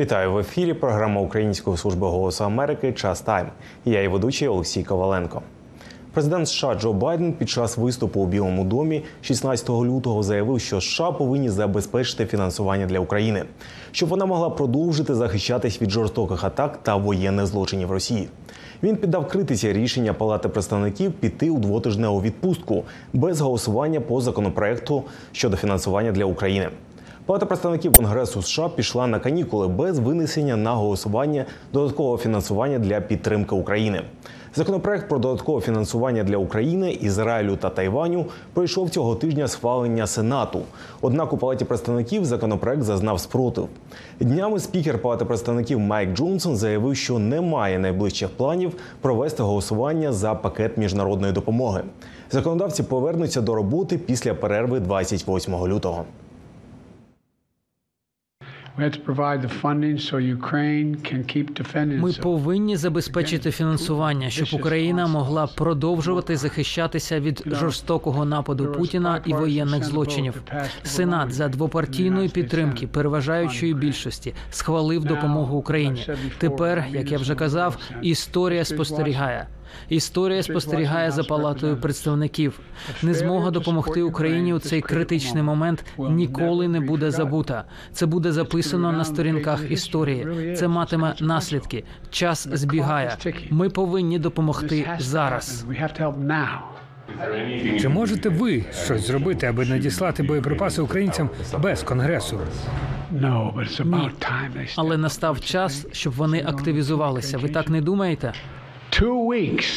Вітаю в ефірі. Програма Української служби голосу Америки Час Тайм. Я її ведучий Олексій Коваленко. Президент США Джо Байден під час виступу у Білому домі 16 лютого заявив, що США повинні забезпечити фінансування для України, щоб вона могла продовжити захищатись від жорстоких атак та воєнних злочинів Росії. Він піддав критиці рішення Палати представників піти у двотижневу відпустку без голосування по законопроекту щодо фінансування для України. Палата представників Конгресу США пішла на канікули без винесення на голосування додаткового фінансування для підтримки України. Законопроект про додаткове фінансування для України, Ізраїлю та Тайваню пройшов цього тижня схвалення Сенату. Однак у палаті представників законопроект зазнав спротив. Днями спікер Палати представників Майк Джонсон заявив, що немає найближчих планів провести голосування за пакет міжнародної допомоги. Законодавці повернуться до роботи після перерви 28 лютого. Ми повинні забезпечити фінансування, щоб Україна могла продовжувати захищатися від жорстокого нападу Путіна і воєнних злочинів. Сенат за двопартійної підтримки переважаючої більшості схвалив допомогу Україні. Тепер, як я вже казав, історія спостерігає. Історія спостерігає за палатою представників. Незмога допомогти Україні у цей критичний момент ніколи не буде забута. Це буде записано на сторінках історії. Це матиме наслідки. Час збігає. Ми повинні допомогти зараз. Чи можете ви щось зробити, аби надіслати боєприпаси українцям без конгресу? Ні. Але настав час, щоб вони активізувалися. Ви так не думаєте?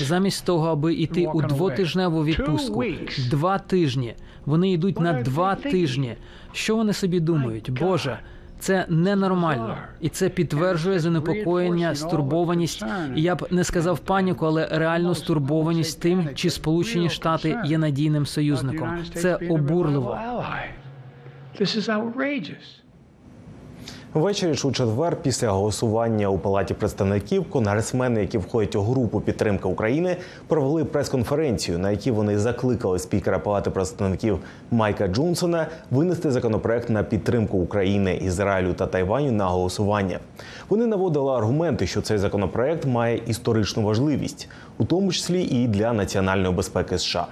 Замість того, аби йти у двотижневу відпустку, два тижні. Вони йдуть на два тижні. Що вони собі думають? Боже, це ненормально, і це підтверджує занепокоєння, стурбованість. І я б не сказав паніку, але реальну стурбованість тим, чи Сполучені Штати є надійним союзником. Це обурливо. Ввечері ж у четвер, після голосування у палаті представників, конгресмени, які входять у групу підтримки України, провели прес-конференцію, на якій вони закликали спікера палати представників Майка Джонсона винести законопроект на підтримку України, Ізраїлю та Тайваню на голосування. Вони наводили аргументи, що цей законопроект має історичну важливість, у тому числі і для національної безпеки США.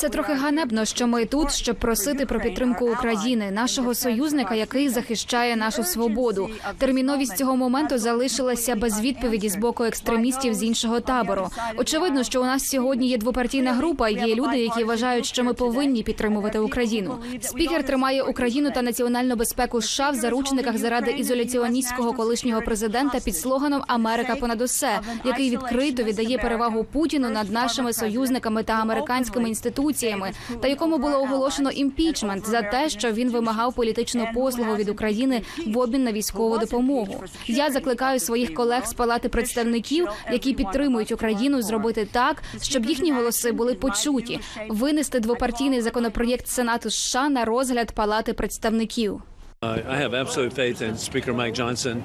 Це трохи ганебно, що ми тут, щоб просити про підтримку України, нашого союзника, який захищає нашу свободу. Терміновість цього моменту залишилася без відповіді з боку екстремістів з іншого табору. Очевидно, що у нас сьогодні є двопартійна група. Є люди, які вважають, що ми повинні підтримувати Україну. Спікер тримає Україну та національну безпеку США в заручниках заради ізоляціоністського колишнього президента під слоганом Америка понад усе, який відкрито віддає перевагу Путіну над нашими союзниками та американськими інституціями, та якому було оголошено імпічмент за те, що він вимагав політичну послугу від України в обмін на військову допомогу. Я закликаю своїх колег з палати представників, які підтримують Україну, зробити так, щоб їхні голоси були почуті, винести двопартійний законопроєкт Сенату США на розгляд палати представників. I have absolute faith in Speaker Mike Johnson.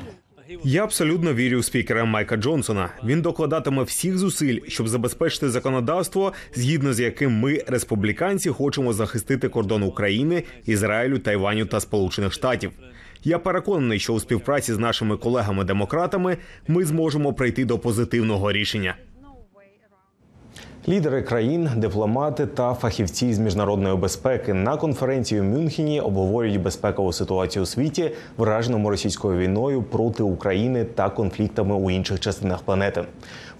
Я абсолютно вірю в спікера Майка Джонсона. Він докладатиме всіх зусиль, щоб забезпечити законодавство, згідно з яким ми, республіканці, хочемо захистити кордон України, Ізраїлю, Тайваню та Сполучених Штатів. Я переконаний, що у співпраці з нашими колегами-демократами ми зможемо прийти до позитивного рішення. Лідери країн, дипломати та фахівці з міжнародної безпеки на конференції у Мюнхені обговорюють безпекову ситуацію у світі, враженому російською війною проти України та конфліктами у інших частинах планети.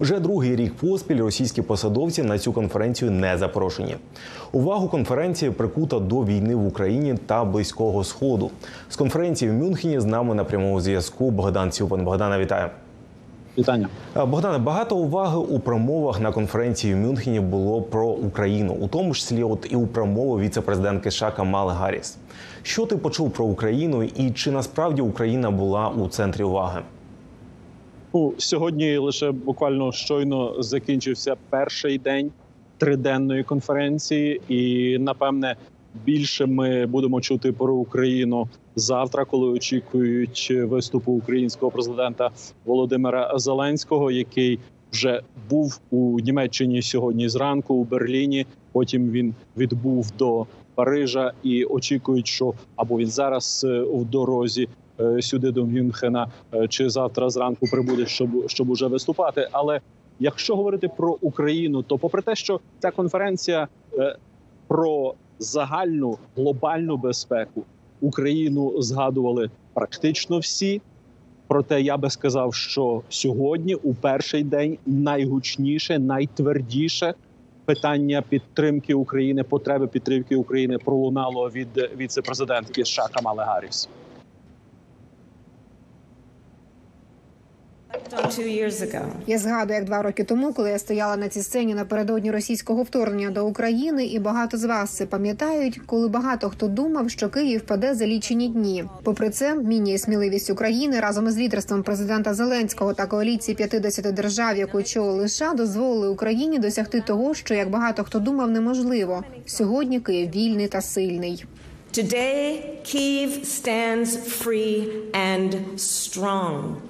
Вже другий рік поспіль російські посадовці на цю конференцію не запрошені. Увагу конференції прикута до війни в Україні та близького сходу. З конференції в Мюнхені з нами на прямому зв'язку Богдан Цюпан. Богдана, вітаю. Вітання Богдане. Багато уваги у промовах на конференції в Мюнхені було про Україну, у тому числі, от і у промову віце-президентки США Камали Гарріс. Що ти почув про Україну, і чи насправді Україна була у центрі уваги? Ну, сьогодні лише буквально щойно закінчився перший день триденної конференції, і напевне більше ми будемо чути про Україну завтра, коли очікують виступу українського президента Володимира Зеленського, який вже був у Німеччині сьогодні зранку у Берліні. Потім він відбув до Парижа і очікують, що або він зараз е, в дорозі е, сюди до Мюнхена, е, чи завтра зранку прибуде, щоб щоб уже виступати. Але якщо говорити про Україну, то попри те, що ця конференція е, про загальну глобальну безпеку Україну згадували практично всі. Проте я би сказав, що сьогодні, у перший день, найгучніше, найтвердіше питання підтримки України, потреби підтримки України пролунало від віце-президентки США Камали Гарріс. Я згадую, як два роки тому, коли я стояла на цій сцені напередодні російського вторгнення до України, і багато з вас це пам'ятають, коли багато хто думав, що Київ паде за лічені дні. Попри це, міні сміливість України разом із лідерством президента Зеленського та коаліції 50 держав, яку очолили США, дозволили Україні досягти того, що як багато хто думав, неможливо. Сьогодні Київ вільний та сильний. Today, Kyiv stands free and strong.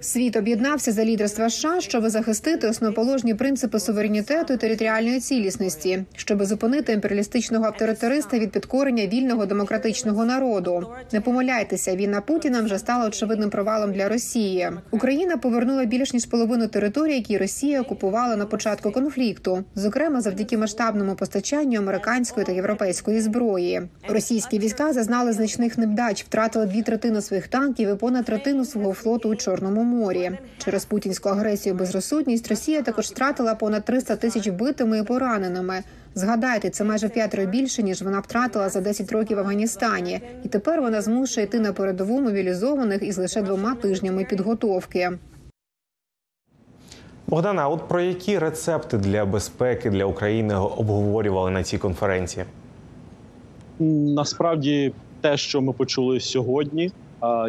Світ об'єднався за лідерства США, щоб захистити основоположні принципи суверенітету і територіальної цілісності, щоб зупинити імперіалістичного авторитариста від підкорення вільного демократичного народу. Не помиляйтеся, війна Путіна вже стала очевидним провалом для Росії. Україна повернула більш ніж половину території, які Росія окупувала на початку конфлікту, зокрема завдяки масштабному постачанню американської та європейської зброї. Російські війська зазнали значних невдач, втратили дві третини своїх танків і понад третину свого флоту у Чорному морі. Через путінську агресію і безрозсудність Росія також втратила понад 300 тисяч вбитими і пораненими. Згадайте, це майже п'ятеро більше ніж вона втратила за 10 років в Афганістані, і тепер вона змушує йти на передову мобілізованих із лише двома тижнями підготовки. Богдана, от про які рецепти для безпеки для України обговорювали на цій конференції? Насправді, те, що ми почули сьогодні,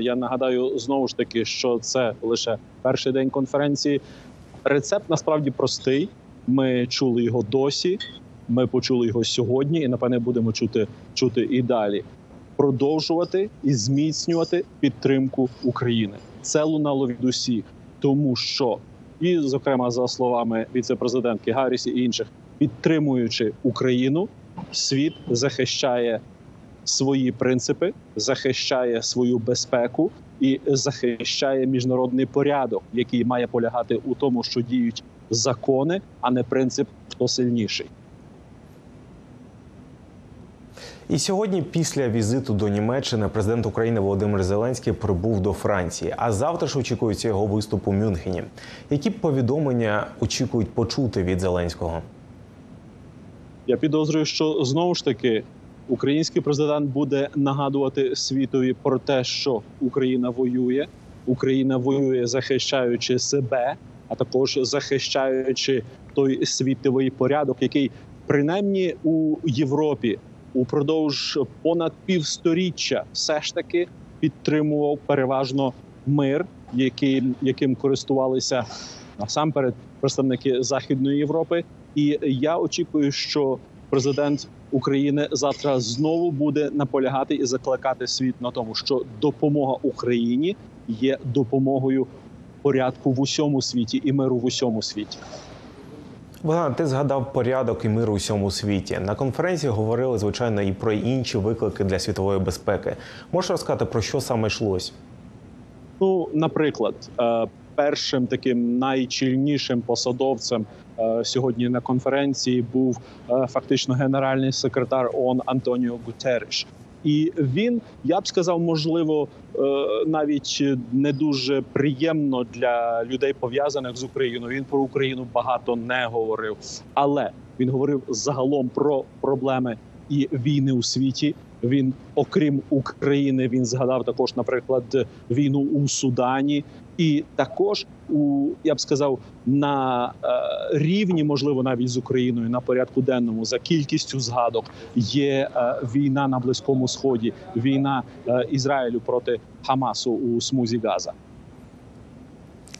я нагадаю знову ж таки, що це лише перший день конференції. Рецепт насправді простий. Ми чули його досі. Ми почули його сьогодні, і напевне будемо чути чути і далі. Продовжувати і зміцнювати підтримку України. Це лунало від усіх, тому що і, зокрема, за словами віце-президентки Гарріс і інших, підтримуючи Україну, світ захищає свої принципи, захищає свою безпеку і захищає міжнародний порядок, який має полягати у тому, що діють закони, а не принцип хто сильніший. І сьогодні, після візиту до Німеччини, президент України Володимир Зеленський прибув до Франції. А завтра ж очікується його виступ у Мюнхені. Які повідомлення очікують почути від Зеленського? Я підозрюю, що знову ж таки український президент буде нагадувати світові про те, що Україна воює, Україна воює, захищаючи себе, а також захищаючи той світовий порядок, який принаймні у Європі упродовж понад півсторіччя все ж таки підтримував переважно мир, яким, яким користувалися насамперед представники Західної Європи. І я очікую, що президент України завтра знову буде наполягати і закликати світ на тому, що допомога Україні є допомогою порядку в усьому світі і миру в усьому світі. Богдан, ти згадав порядок і мир у всьому світі. На конференції говорили звичайно і про інші виклики для світової безпеки. Можеш розказати про що саме йшлось? Ну, наприклад, е, першим таким найчільнішим посадовцем сьогодні на конференції був е, фактично генеральний секретар ООН Антоніо Гутереш. І він, я б сказав, можливо, е, навіть не дуже приємно для людей пов'язаних з Україною. Він про Україну багато не говорив, але він говорив загалом про проблеми і війни у світі. Він, окрім України, він згадав також, наприклад, війну у Судані, і також у я б сказав на е, рівні, можливо, навіть з Україною на порядку денному за кількістю згадок є е, війна на близькому сході, війна е, Ізраїлю проти Хамасу у смузі Газа.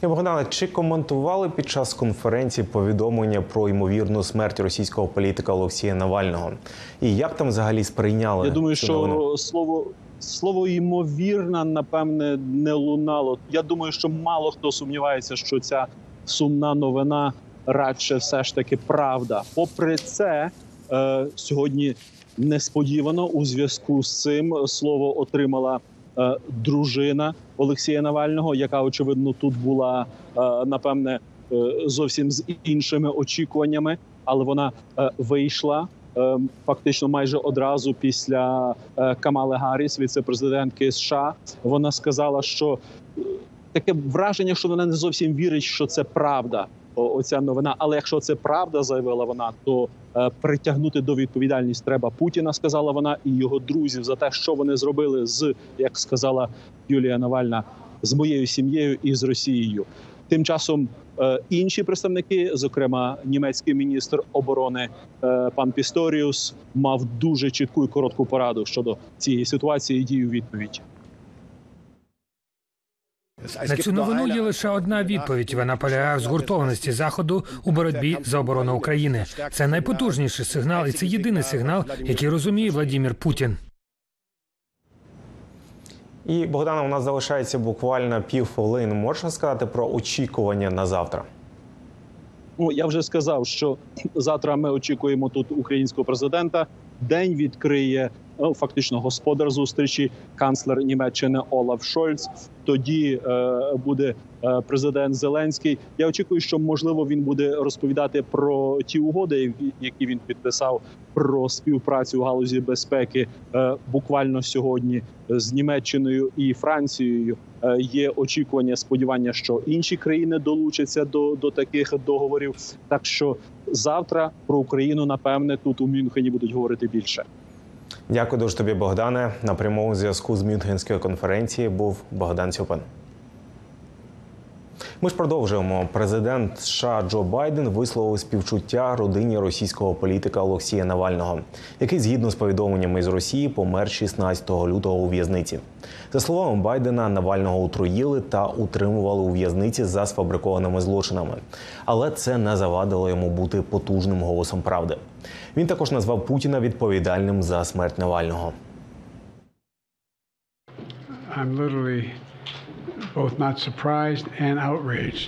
Богдане, чи коментували під час конференції повідомлення про ймовірну смерть російського політика Олексія Навального? І як там взагалі сприйняли? Я думаю, що новину? слово слово ймовірна, напевне, не лунало. Я думаю, що мало хто сумнівається, що ця сумна новина радше все ж таки правда. Попри це, е, сьогодні несподівано у зв'язку з цим слово отримала е, дружина Олексія Навального, яка очевидно тут була е, напевне е, зовсім з іншими очікуваннями, але вона е, вийшла. Е, Фактично, майже одразу після е, Камали Гарріс, віце-президентки США, вона сказала, що е, таке враження, що вона не зовсім вірить, що це правда. Оця новина. Але якщо це правда, заявила вона, то е, притягнути до відповідальність треба Путіна, сказала вона, і його друзів за те, що вони зробили з, як сказала Юлія Навальна, з моєю сім'єю і з Росією. Тим часом е, інші представники, зокрема німецький міністр оборони е, пан Пісторіус, мав дуже чітку і коротку пораду щодо цієї ситуації і дій у відповідь. На цю новину є лише одна відповідь. Вона полягає в згуртованості заходу у боротьбі за оборону України. Це найпотужніший сигнал, і це єдиний сигнал, який розуміє Владимир Путін. І Богдана, у нас залишається буквально пів хвилини. Можна сказати про очікування на завтра? Ну я вже сказав, що завтра ми очікуємо тут українського президента. День відкриє фактично господар зустрічі, канцлер Німеччини Олаф Шольц. Тоді е, буде е, президент Зеленський. Я очікую, що можливо він буде розповідати про ті угоди, які він підписав про співпрацю у галузі безпеки. Е, буквально сьогодні з Німеччиною і Францією. Е, Є очікування, сподівання, що інші країни долучаться до, до таких договорів. Так що завтра про Україну напевне тут у Мюнхені будуть говорити більше. Дякую дуже тобі, Богдане. На прямому зв'язку з Мюнхенської конференції був Богдан Цюпин. Ми ж продовжуємо. Президент США Джо Байден висловив співчуття родині російського політика Олексія Навального, який, згідно з повідомленнями з Росії, помер 16 лютого у в'язниці. За словами Байдена, Навального отруїли та утримували у в'язниці за сфабрикованими злочинами, але це не завадило йому бути потужним голосом правди. Він також назвав Путіна відповідальним за смерть Навального. I'm literally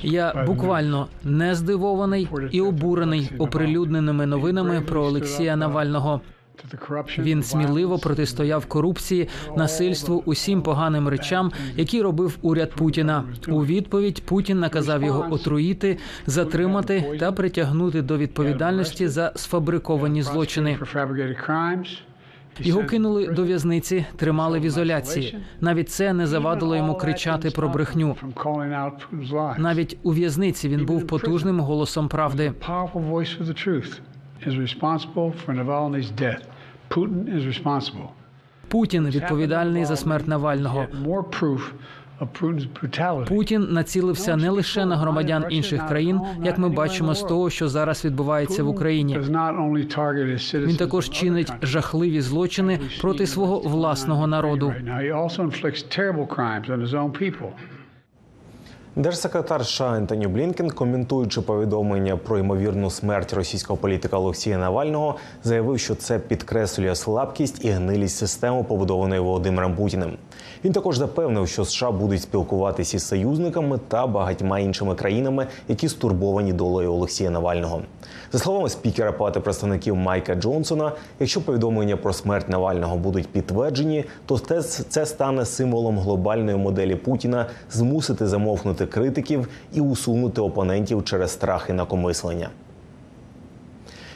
Я буквально не здивований і обурений оприлюдненими новинами про Олексія Навального. to the Він сміливо протистояв корупції, насильству, усім поганим речам, які робив уряд Путіна. У відповідь Путін наказав його отруїти, затримати та притягнути до відповідальності за сфабриковані злочини. Його кинули до в'язниці, тримали в ізоляції. Навіть це не завадило йому кричати про брехню. Навіть у в'язниці він був потужним голосом правди. Путін відповідальний за смерть Навального. Путін націлився не лише на громадян інших країн, як ми бачимо з того, що зараз відбувається в Україні. Він також чинить жахливі злочини проти свого власного народу. Держсекретар США Ентоні Блінкен, коментуючи повідомлення про ймовірну смерть російського політика Олексія Навального, заявив, що це підкреслює слабкість і гнилість системи, побудованої Володимиром Путіним. Він також запевнив, що США будуть спілкуватися із союзниками та багатьма іншими країнами, які стурбовані долею Олексія Навального. За словами спікера Палати представників Майка Джонсона, якщо повідомлення про смерть Навального будуть підтверджені, то це, стане символом глобальної моделі Путіна змусити замовкнути критиків і усунути опонентів через страх і накомислення.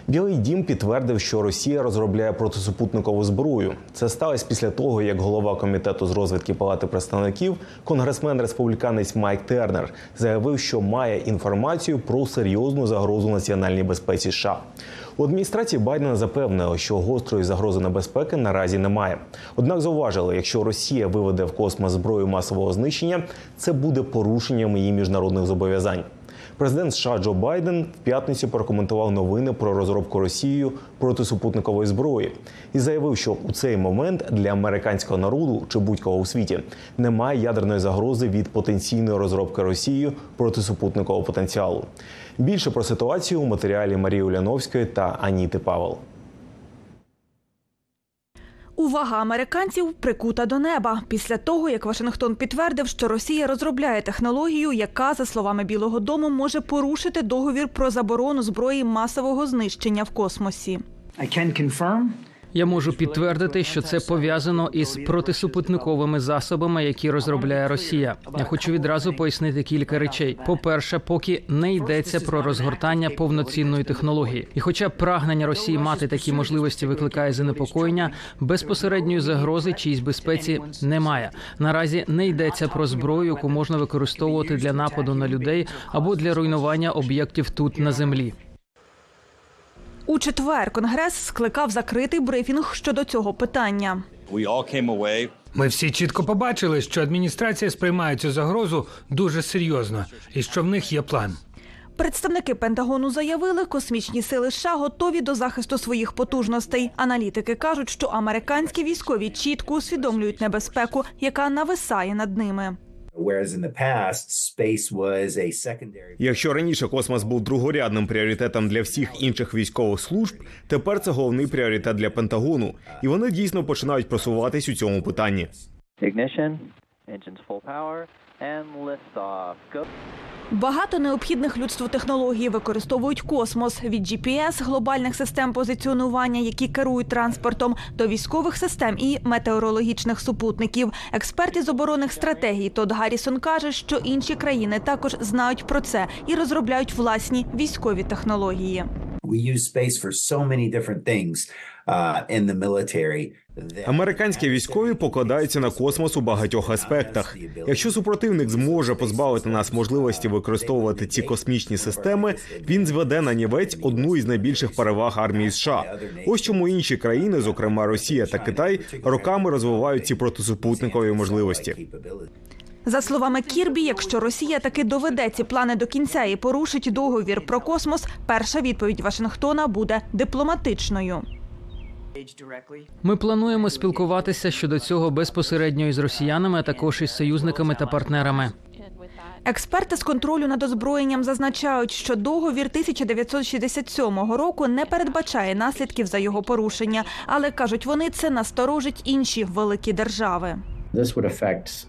Білий дім підтвердив, що Росія розробляє протисупутникову зброю. Це сталося після того, як голова комітету з розвідки Палати представників, конгресмен республіканець Майк Тернер, заявив, що має інформацію про серйозну загрозу національній безпеці США. У адміністрації Байдена запевнили, що гострої загрози небезпеки наразі немає. Однак зауважили, якщо Росія виведе в космос зброю масового знищення, це буде порушенням її міжнародних зобов'язань. Президент США Джо Байден в п'ятницю прокоментував новини про розробку Росією протисупутникової зброї і заявив, що у цей момент для американського народу чи будь-кого у світі немає ядерної загрози від потенційної розробки Росією протисупутникового потенціалу. Більше про ситуацію у матеріалі Марії Уляновської та Аніти Павел. Увага американців прикута до неба після того, як Вашингтон підтвердив, що Росія розробляє технологію, яка, за словами Білого Дому, може порушити договір про заборону зброї масового знищення в космосі. I can confirm Я можу підтвердити, що це пов'язано із протисупутниковими засобами, які розробляє Росія. Я хочу відразу пояснити кілька речей. По-перше, поки не йдеться про розгортання повноцінної технології, і хоча прагнення Росії мати такі можливості викликає занепокоєння, безпосередньої загрози чиїсь безпеці немає. Наразі не йдеться про зброю, яку можна використовувати для нападу на людей або для руйнування об'єктів тут на землі. У четвер Конгрес скликав закритий брифінг щодо цього питання. We all came away Ми всі чітко побачили, що адміністрація сприймає цю загрозу дуже серйозно і що в них є план. Представники Пентагону заявили, космічні сили США готові до захисту своїх потужностей. Аналітики кажуть, що американські військові чітко усвідомлюють небезпеку, яка нависає над ними. Whereas in the past, space was a secondary. Якщо раніше космос був другорядним пріоритетом для всіх інших військових служб, тепер це головний пріоритет для Пентагону, і вони дійсно починають просуватись у цьому питанні. Ignition, engines full power. Багато необхідних людству технологій використовують космос від GPS, глобальних систем позиціонування, які керують транспортом, до військових систем і метеорологічних супутників. Експерт із оборонних стратегій Тодд Гаррісон каже, що інші країни також знають про це і розробляють власні військові технології. We use space for so many different things uh, in the military. Американські військові покладаються на космос у багатьох аспектах. Якщо супротивник зможе позбавити нас можливості використовувати ці космічні системи, він зведе на нівець одну із найбільших переваг армії США. Ось чому інші країни, зокрема Росія та Китай, роками розвивають ці протисупутникові можливості. За словами Кірбі, якщо Росія таки доведе ці плани до кінця і порушить договір про космос, перша відповідь Вашингтона буде дипломатичною. Ми плануємо спілкуватися щодо цього безпосередньо із росіянами, а також із союзниками та партнерами. Експерти з контролю над озброєнням зазначають, що договір 1967 року не передбачає наслідків за його порушення, але кажуть вони, це насторожить інші великі держави. This would affect.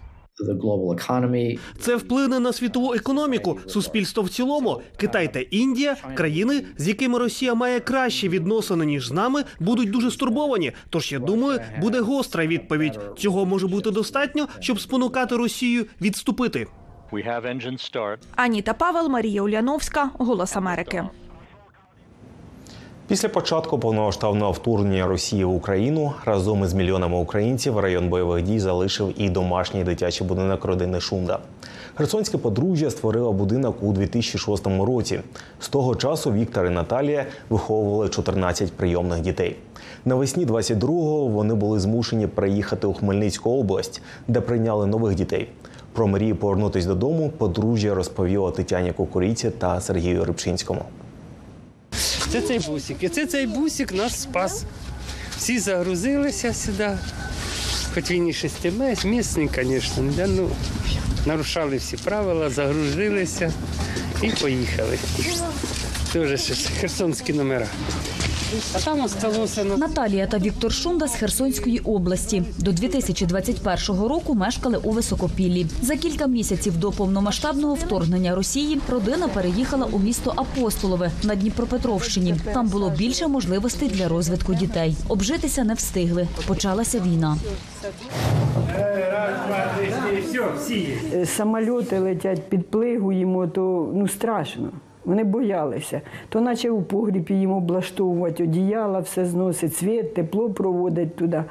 Це вплине на світову економіку, суспільство в цілому. Китай та Індія, країни, з якими Росія має кращі відносини ніж з нами, будуть дуже стурбовані. Тож я думаю, буде гостра відповідь. Цього може бути достатньо, щоб спонукати Росію відступити. Аніта Павел, Марія Уляновська, Голос Америки. Після початку повномасштабного вторгнення Росії в Україну разом із мільйонами українців район бойових дій залишив і домашній дитячий будинок родини Шунда. Херсонське подружжя створило будинок у 2006 році. З того часу Віктор і Наталія виховували 14 прийомних дітей. Навесні 22-го вони були змушені приїхати у Хмельницьку область, де прийняли нових дітей. Про мрію повернутись додому подружжя розповіло Тетяні Кукуріці та Сергію Рибчинському. Це цей бусик. І це цей бусик нас спас. Всі загрузилися сюди. Хоч він і шестимець, місний, звісно, да, ну, нарушали всі правила, загрузилися і поїхали. Дуже ще херсонські номера. А там осталося на Наталія та Віктор Шунда з Херсонської області. До 2021 року мешкали у Високопіллі. За кілька місяців до повномасштабного вторгнення Росії родина переїхала у місто Апостолове на Дніпропетровщині. Там було більше можливостей для розвитку дітей. Обжитися не встигли. Почалася війна. Е, Самольоти летять, підплигуємо, то ну страшно. Вони боялися. То наче у погрібі їм облаштовувати одіяла, все зносить, світ, тепло проводить туди.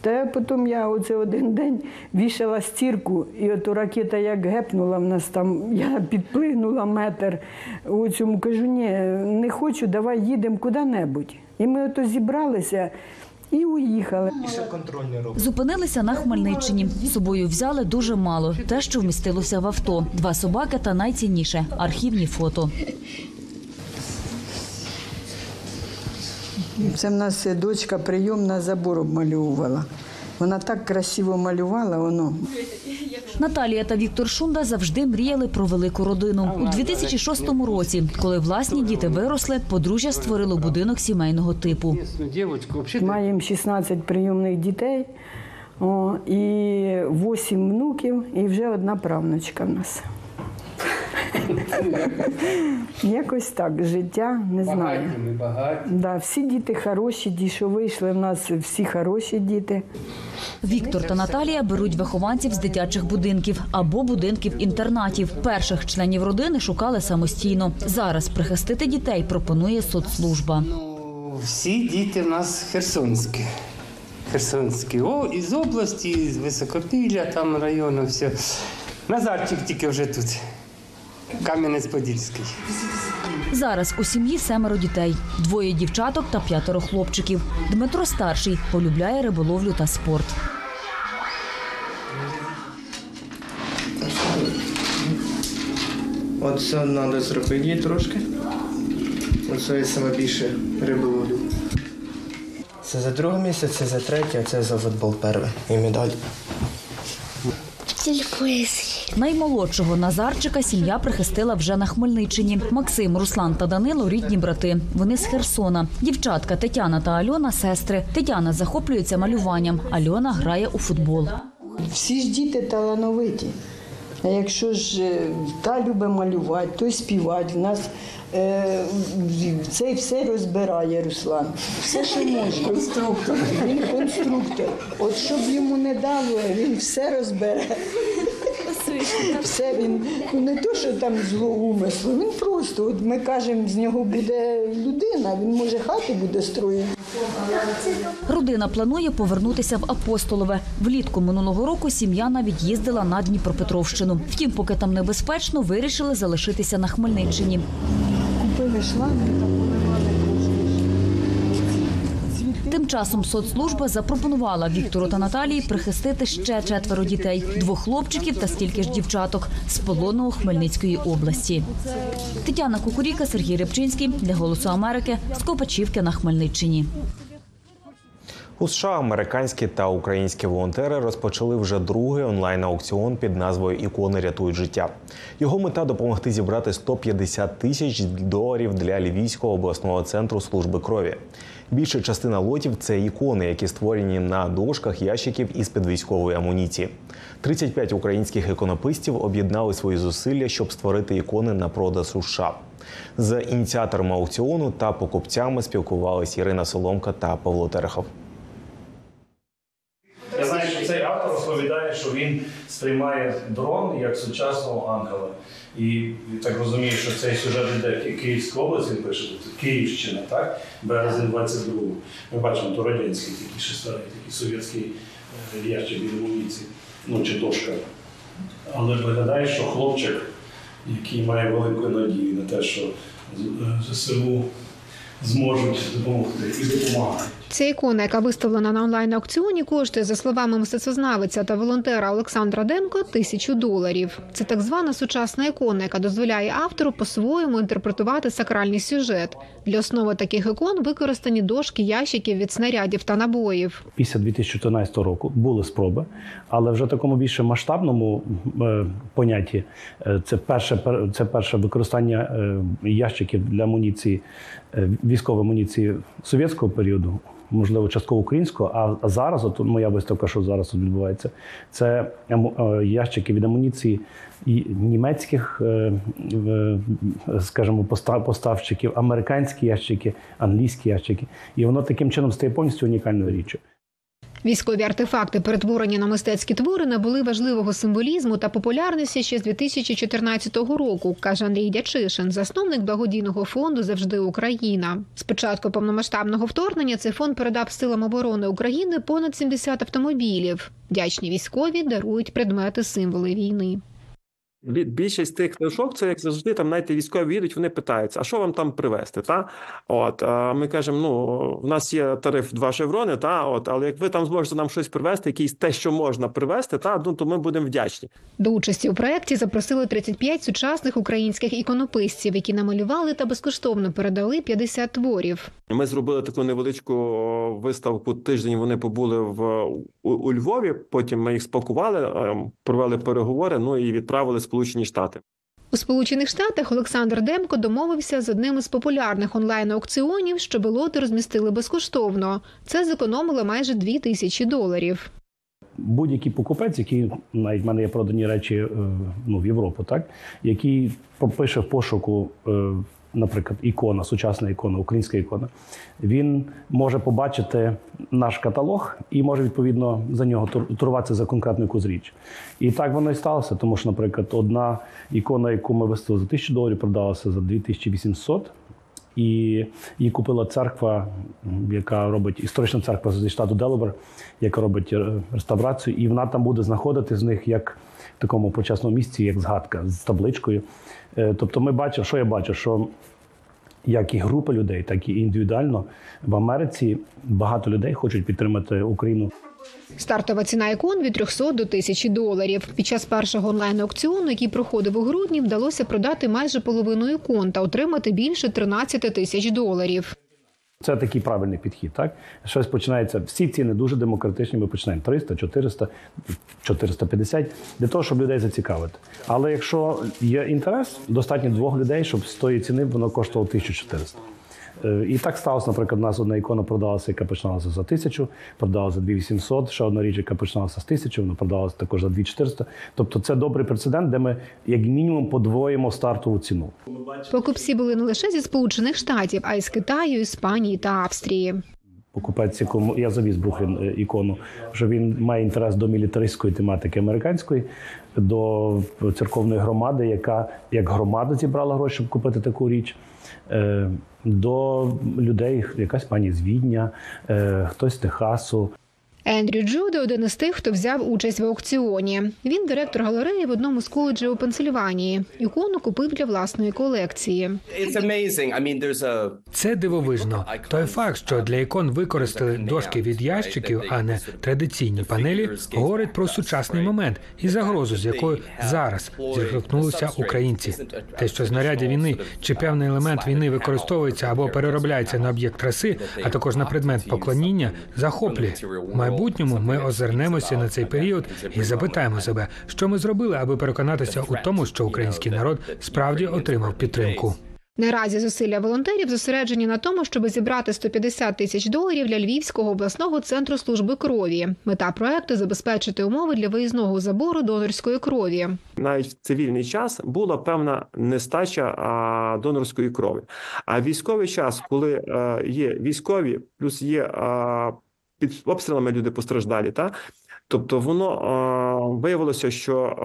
Та потім я оце один день вішала стірку, і ото ракета як гепнула в нас там, я підплигнула метр. У кажу, ні, не хочу, давай їдемо куди-небудь. І ми ото зібралися і уїхали. Зупинилися на Хмельниччині. З собою взяли дуже мало. Те, що вмістилося в авто. Два собаки та найцінніше архівні фото. Це в нас дочка прийомна забор обмальовувала. Вона так красиво малювала, воно. Наталія та Віктор Шунда завжди мріяли про велику родину. У 2006 році, коли власні діти виросли, подружжя створило будинок сімейного типу. Маємо 16 прийомних дітей і 8 внуків, і вже одна правнучка в нас. Якось так, життя, не знаю. Да, всі діти хороші, ті, що вийшли, в нас всі хороші діти. Віктор та Наталія беруть вихованців з дитячих будинків або будинків-інтернатів. Перших членів родини шукали самостійно. Зараз прихистити дітей пропонує соцслужба. Всі діти в нас херсонські. Херсонські. О, із області, з Високопілля, там району, все. Назарчик тільки вже тут. Кам'янець-Подільський. Зараз у сім'ї семеро дітей: двоє дівчаток та п'ятеро хлопчиків. Дмитро старший полюбляє риболовлю та спорт. Оце треба зробити трошки. Оце я саме більше риби ловлю. Це за друге місце, це за третє, а це за футбол перше. І медаль. Наймолодшого Назарчика сім'я прихистила вже на Хмельниччині. Максим, Руслан та Данило рідні брати. Вони з Херсона. Дівчатка Тетяна та Альона сестри. Тетяна захоплюється малюванням. Альона грає у футбол. Всі ж діти талановиті. А якщо ж е, та любить малювати, той співати, в нас е, цей все розбирає Руслан. Все, що можна. Конструктор. Він конструктор. От щоб йому не дало, він все розбере. Все він не то, що там зло умисло, він просто, от ми кажемо, з нього буде людина, він може хати буде строїти. Родина планує повернутися в Апостолове. Влітку минулого року сім'я навіть їздила на Дніпропетровщину. Втім, поки там небезпечно, вирішили залишитися на Хмельниччині. Купили шланги та Тим часом соцслужба запропонувала Віктору та Наталії прихистити ще четверо дітей: двох хлопчиків та стільки ж дівчаток з полону Хмельницької області. Тетяна Кукуріка, Сергій Рибчинський для Голосу Америки з Копачівки на Хмельниччині. У США американські та українські волонтери розпочали вже другий онлайн-аукціон під назвою Ікони рятують життя. Його мета допомогти зібрати 150 тисяч доларів для Львівського обласного центру служби крові. Більша частина лотів це ікони, які створені на дошках ящиків із під військової амуніції. 35 українських іконописців об'єднали свої зусилля, щоб створити ікони на продаж у США. З ініціаторами аукціону та покупцями спілкувались Ірина Соломка та Павло Терехов. Я знаю, що цей автор розповідає, що він сприймає дрон як сучасного ангела. І так розумію, що цей сюжет іде Ки- Київська область, він пише, Київщина, так? Березень 22-го. Ми бачимо, то радянський такий ще старий, такий совєтський е, ящик від амуніції, ну чи дошка. Але виглядає, що хлопчик, який має велику надію на те, що е, ЗСУ зможуть допомогти і допомагають. Ця ікона, яка виставлена на онлайн-аукціоні, коштує, за словами мистецтвознавиця та волонтера Олександра Демко, тисячу доларів. Це так звана сучасна ікона, яка дозволяє автору по-своєму інтерпретувати сакральний сюжет. Для основи таких ікон використані дошки ящиків від снарядів та набоїв. Після 2014 року були спроби, але вже в такому більше масштабному е, понятті е, це перше пер- це перше використання е, ящиків для амуніції військової амуніції совєтського періоду. Можливо, частково українського, а зараз, от моя виставка, що зараз відбувається, це е, ящики від амуніції і німецьких, е, е, скажімо, поставщиків, американські ящики, англійські ящики. І воно таким чином стає повністю унікальною річчю. Військові артефакти, перетворені на мистецькі твори, набули важливого символізму та популярності ще з 2014 року, каже Андрій Дячишин, засновник благодійного фонду Завжди Україна. З початку повномасштабного вторгнення цей фонд передав силам оборони України понад 70 автомобілів. Вдячні військові дарують предмети символи війни. Бі- Більшість тих книжок, це як завжди, там знаєте, військові їдуть, вони питаються, а що вам там привезти? Та? От, а ми кажемо, ну, в нас є тариф 2 шеврони, та? От, але як ви там зможете нам щось привезти, якісь те, що можна привезти, та? Ну, то ми будемо вдячні. До участі у проєкті запросили 35 сучасних українських іконописців, які намалювали та безкоштовно передали 50 творів. Ми зробили таку невеличку виставку. Тиждень вони побули в у, у Львові. Потім ми їх спакували, ем, провели переговори. Ну і відправили в Сполучені Штати. У Сполучених Штатах Олександр Демко домовився з одним із популярних онлайн-аукціонів, щоб лоти розмістили безкоштовно. Це зекономило майже дві тисячі доларів. будь-який покупець, який навіть в мене є продані речі е, ну, в Європу, так який попише в пошуку, е, наприклад, ікона, сучасна ікона, українська ікона, він може побачити наш каталог і може відповідно за нього тор- торгуватися за конкретну якусь річ. І так воно і сталося, тому що, наприклад, одна ікона, яку ми виставили за 1000 доларів, продалася за 2800. І її купила церква, яка робить історична церква зі штату Делавер, яка робить е, реставрацію, і вона там буде знаходитись в них як такому почесному місці, як згадка з табличкою. Е, Тобто, ми бачимо, що я бачу, що як і група людей, так і індивідуально в Америці багато людей хочуть підтримати Україну. Стартова ціна ікон від 300 до 1000 доларів. Під час першого онлайн-аукціону, який проходив у грудні, вдалося продати майже половину ікон та отримати більше 13 тисяч доларів. Це такий правильний підхід. Так щось починається. Всі ціни дуже демократичні. Ми починаємо 300, 400, 450, для того, щоб людей зацікавити. Але якщо є інтерес, достатньо двох людей, щоб з тої ціни воно коштувало 1400. Е, І так сталося, наприклад, у нас одна ікона продалася, яка починалася за 1000, продалася за 2800, ще одна річ, яка починалася з 1000, вона продалася також за 2400. Тобто це добрий прецедент, де ми як мінімум подвоїмо стартову ціну. Покупці були не лише зі Сполучених Штатів, а й з Китаю, Іспанії та Австрії. покупець, якому я завіз Бруклін е, ікону, що він має інтерес до мілітаристської тематики американської, до церковної громади, яка як громада зібрала гроші, щоб купити таку річ. До людей, якась пані з Відня, е, хтось з Техасу. Ендрю Джуде один із тих, хто взяв участь в аукціоні. Він директор галереї в одному з коледжів у Пенсильванії. Ікону купив для власної колекції. Це дивовижно. Той факт, що для ікон використали дошки від ящиків, а не традиційні панелі, говорить про сучасний момент і загрозу, з якою зараз зіштовхнулися українці. Те, що знаряддя війни чи певний елемент війни використовується або переробляється на об'єкт краси, а також на предмет поклоніння, захоплює. В майбутньому ми озирнемося на цей період і запитаємо себе, що ми зробили, аби переконатися у тому, що український народ справді отримав підтримку. Наразі зусилля волонтерів зосереджені на тому, щоб зібрати 150 тисяч доларів для Львівського обласного центру служби крові. Мета проекту забезпечити умови для виїзного забору донорської крові. навіть в цивільний час була певна нестача а, донорської крові. А військовий час, коли е, є військові, плюс є а, під обстрілами люди постраждалі, та тобто воно а, виявилося, що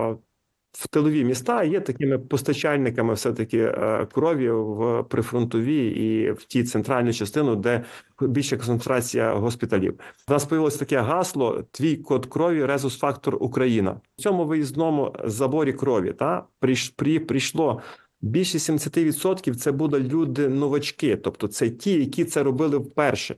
в тилові міста є такими постачальниками все-таки е, крові в прифронтові і в ті центральну частину, де більша концентрація госпіталів. У нас появилось таке гасло: твій код крові, резус-фактор Україна. В цьому виїзному заборі крові та при, прийшло. Більше 70% це були люди новачки, тобто це ті, які це робили вперше.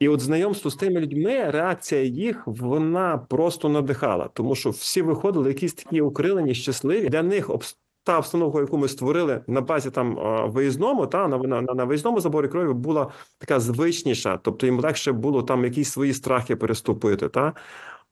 І от знайомство з тими людьми, реакція їх вона просто надихала, тому що всі виходили якісь такі укрилені, щасливі. Для них обс- та обстановка, яку ми створили на базі там виїзному, та на, на, на виїзному заборі крові була така звичніша, тобто їм легше було там якісь свої страхи переступити. Та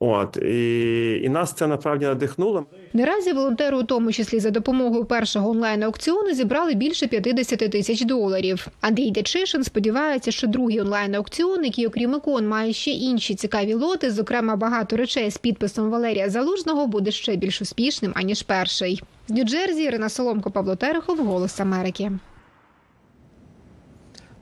от і, і нас це насправді надихнуло. Наразі волонтери, у тому числі за допомогою першого онлайн-аукціону, зібрали більше 50 тисяч доларів. Андрій Дячишин сподівається, що другий онлайн-аукціон, який, окрім ікон, має ще інші цікаві лоти, зокрема багато речей з підписом Валерія Залужного, буде ще більш успішним аніж перший. З Нью-Джерсі Ірина Соломко, Павло Терехов, Голос Америки.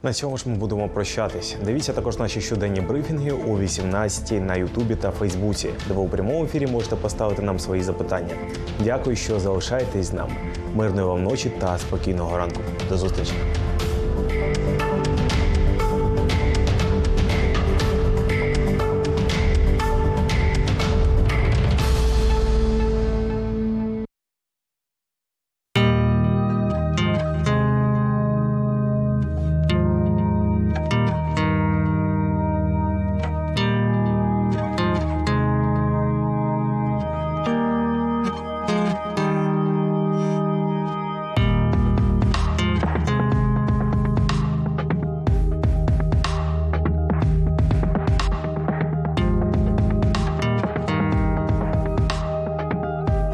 На цьому ж ми будемо прощатись. Дивіться також наші щоденні брифінги о 18 на Ютубі та Фейсбуці, де ви у прямому ефірі можете поставити нам свої запитання. Дякую, що залишаєтесь з нами. Мирної вам ночі та спокійного ранку. До зустрічі.